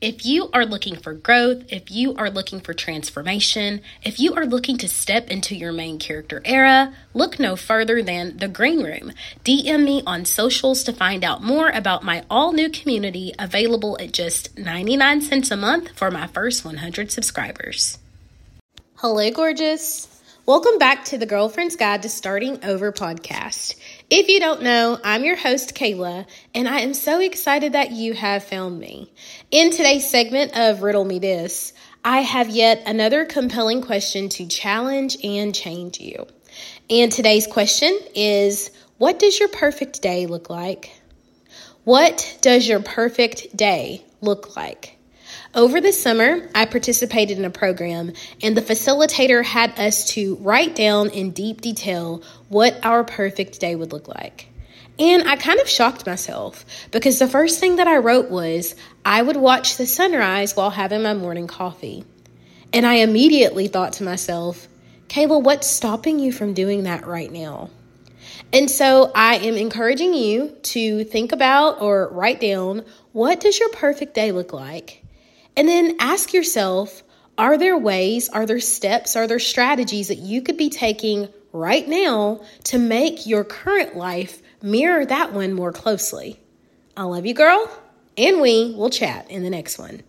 If you are looking for growth, if you are looking for transformation, if you are looking to step into your main character era, look no further than The Green Room. DM me on socials to find out more about my all new community available at just 99 cents a month for my first 100 subscribers. Hello, gorgeous. Welcome back to the Girlfriend's Guide to Starting Over podcast. If you don't know, I'm your host, Kayla, and I am so excited that you have found me. In today's segment of Riddle Me This, I have yet another compelling question to challenge and change you. And today's question is What does your perfect day look like? What does your perfect day look like? Over the summer, I participated in a program, and the facilitator had us to write down in deep detail what our perfect day would look like. And I kind of shocked myself because the first thing that I wrote was I would watch the sunrise while having my morning coffee. And I immediately thought to myself, Kayla, what's stopping you from doing that right now? And so I am encouraging you to think about or write down what does your perfect day look like? And then ask yourself are there ways, are there steps, are there strategies that you could be taking right now to make your current life mirror that one more closely? I love you, girl, and we will chat in the next one.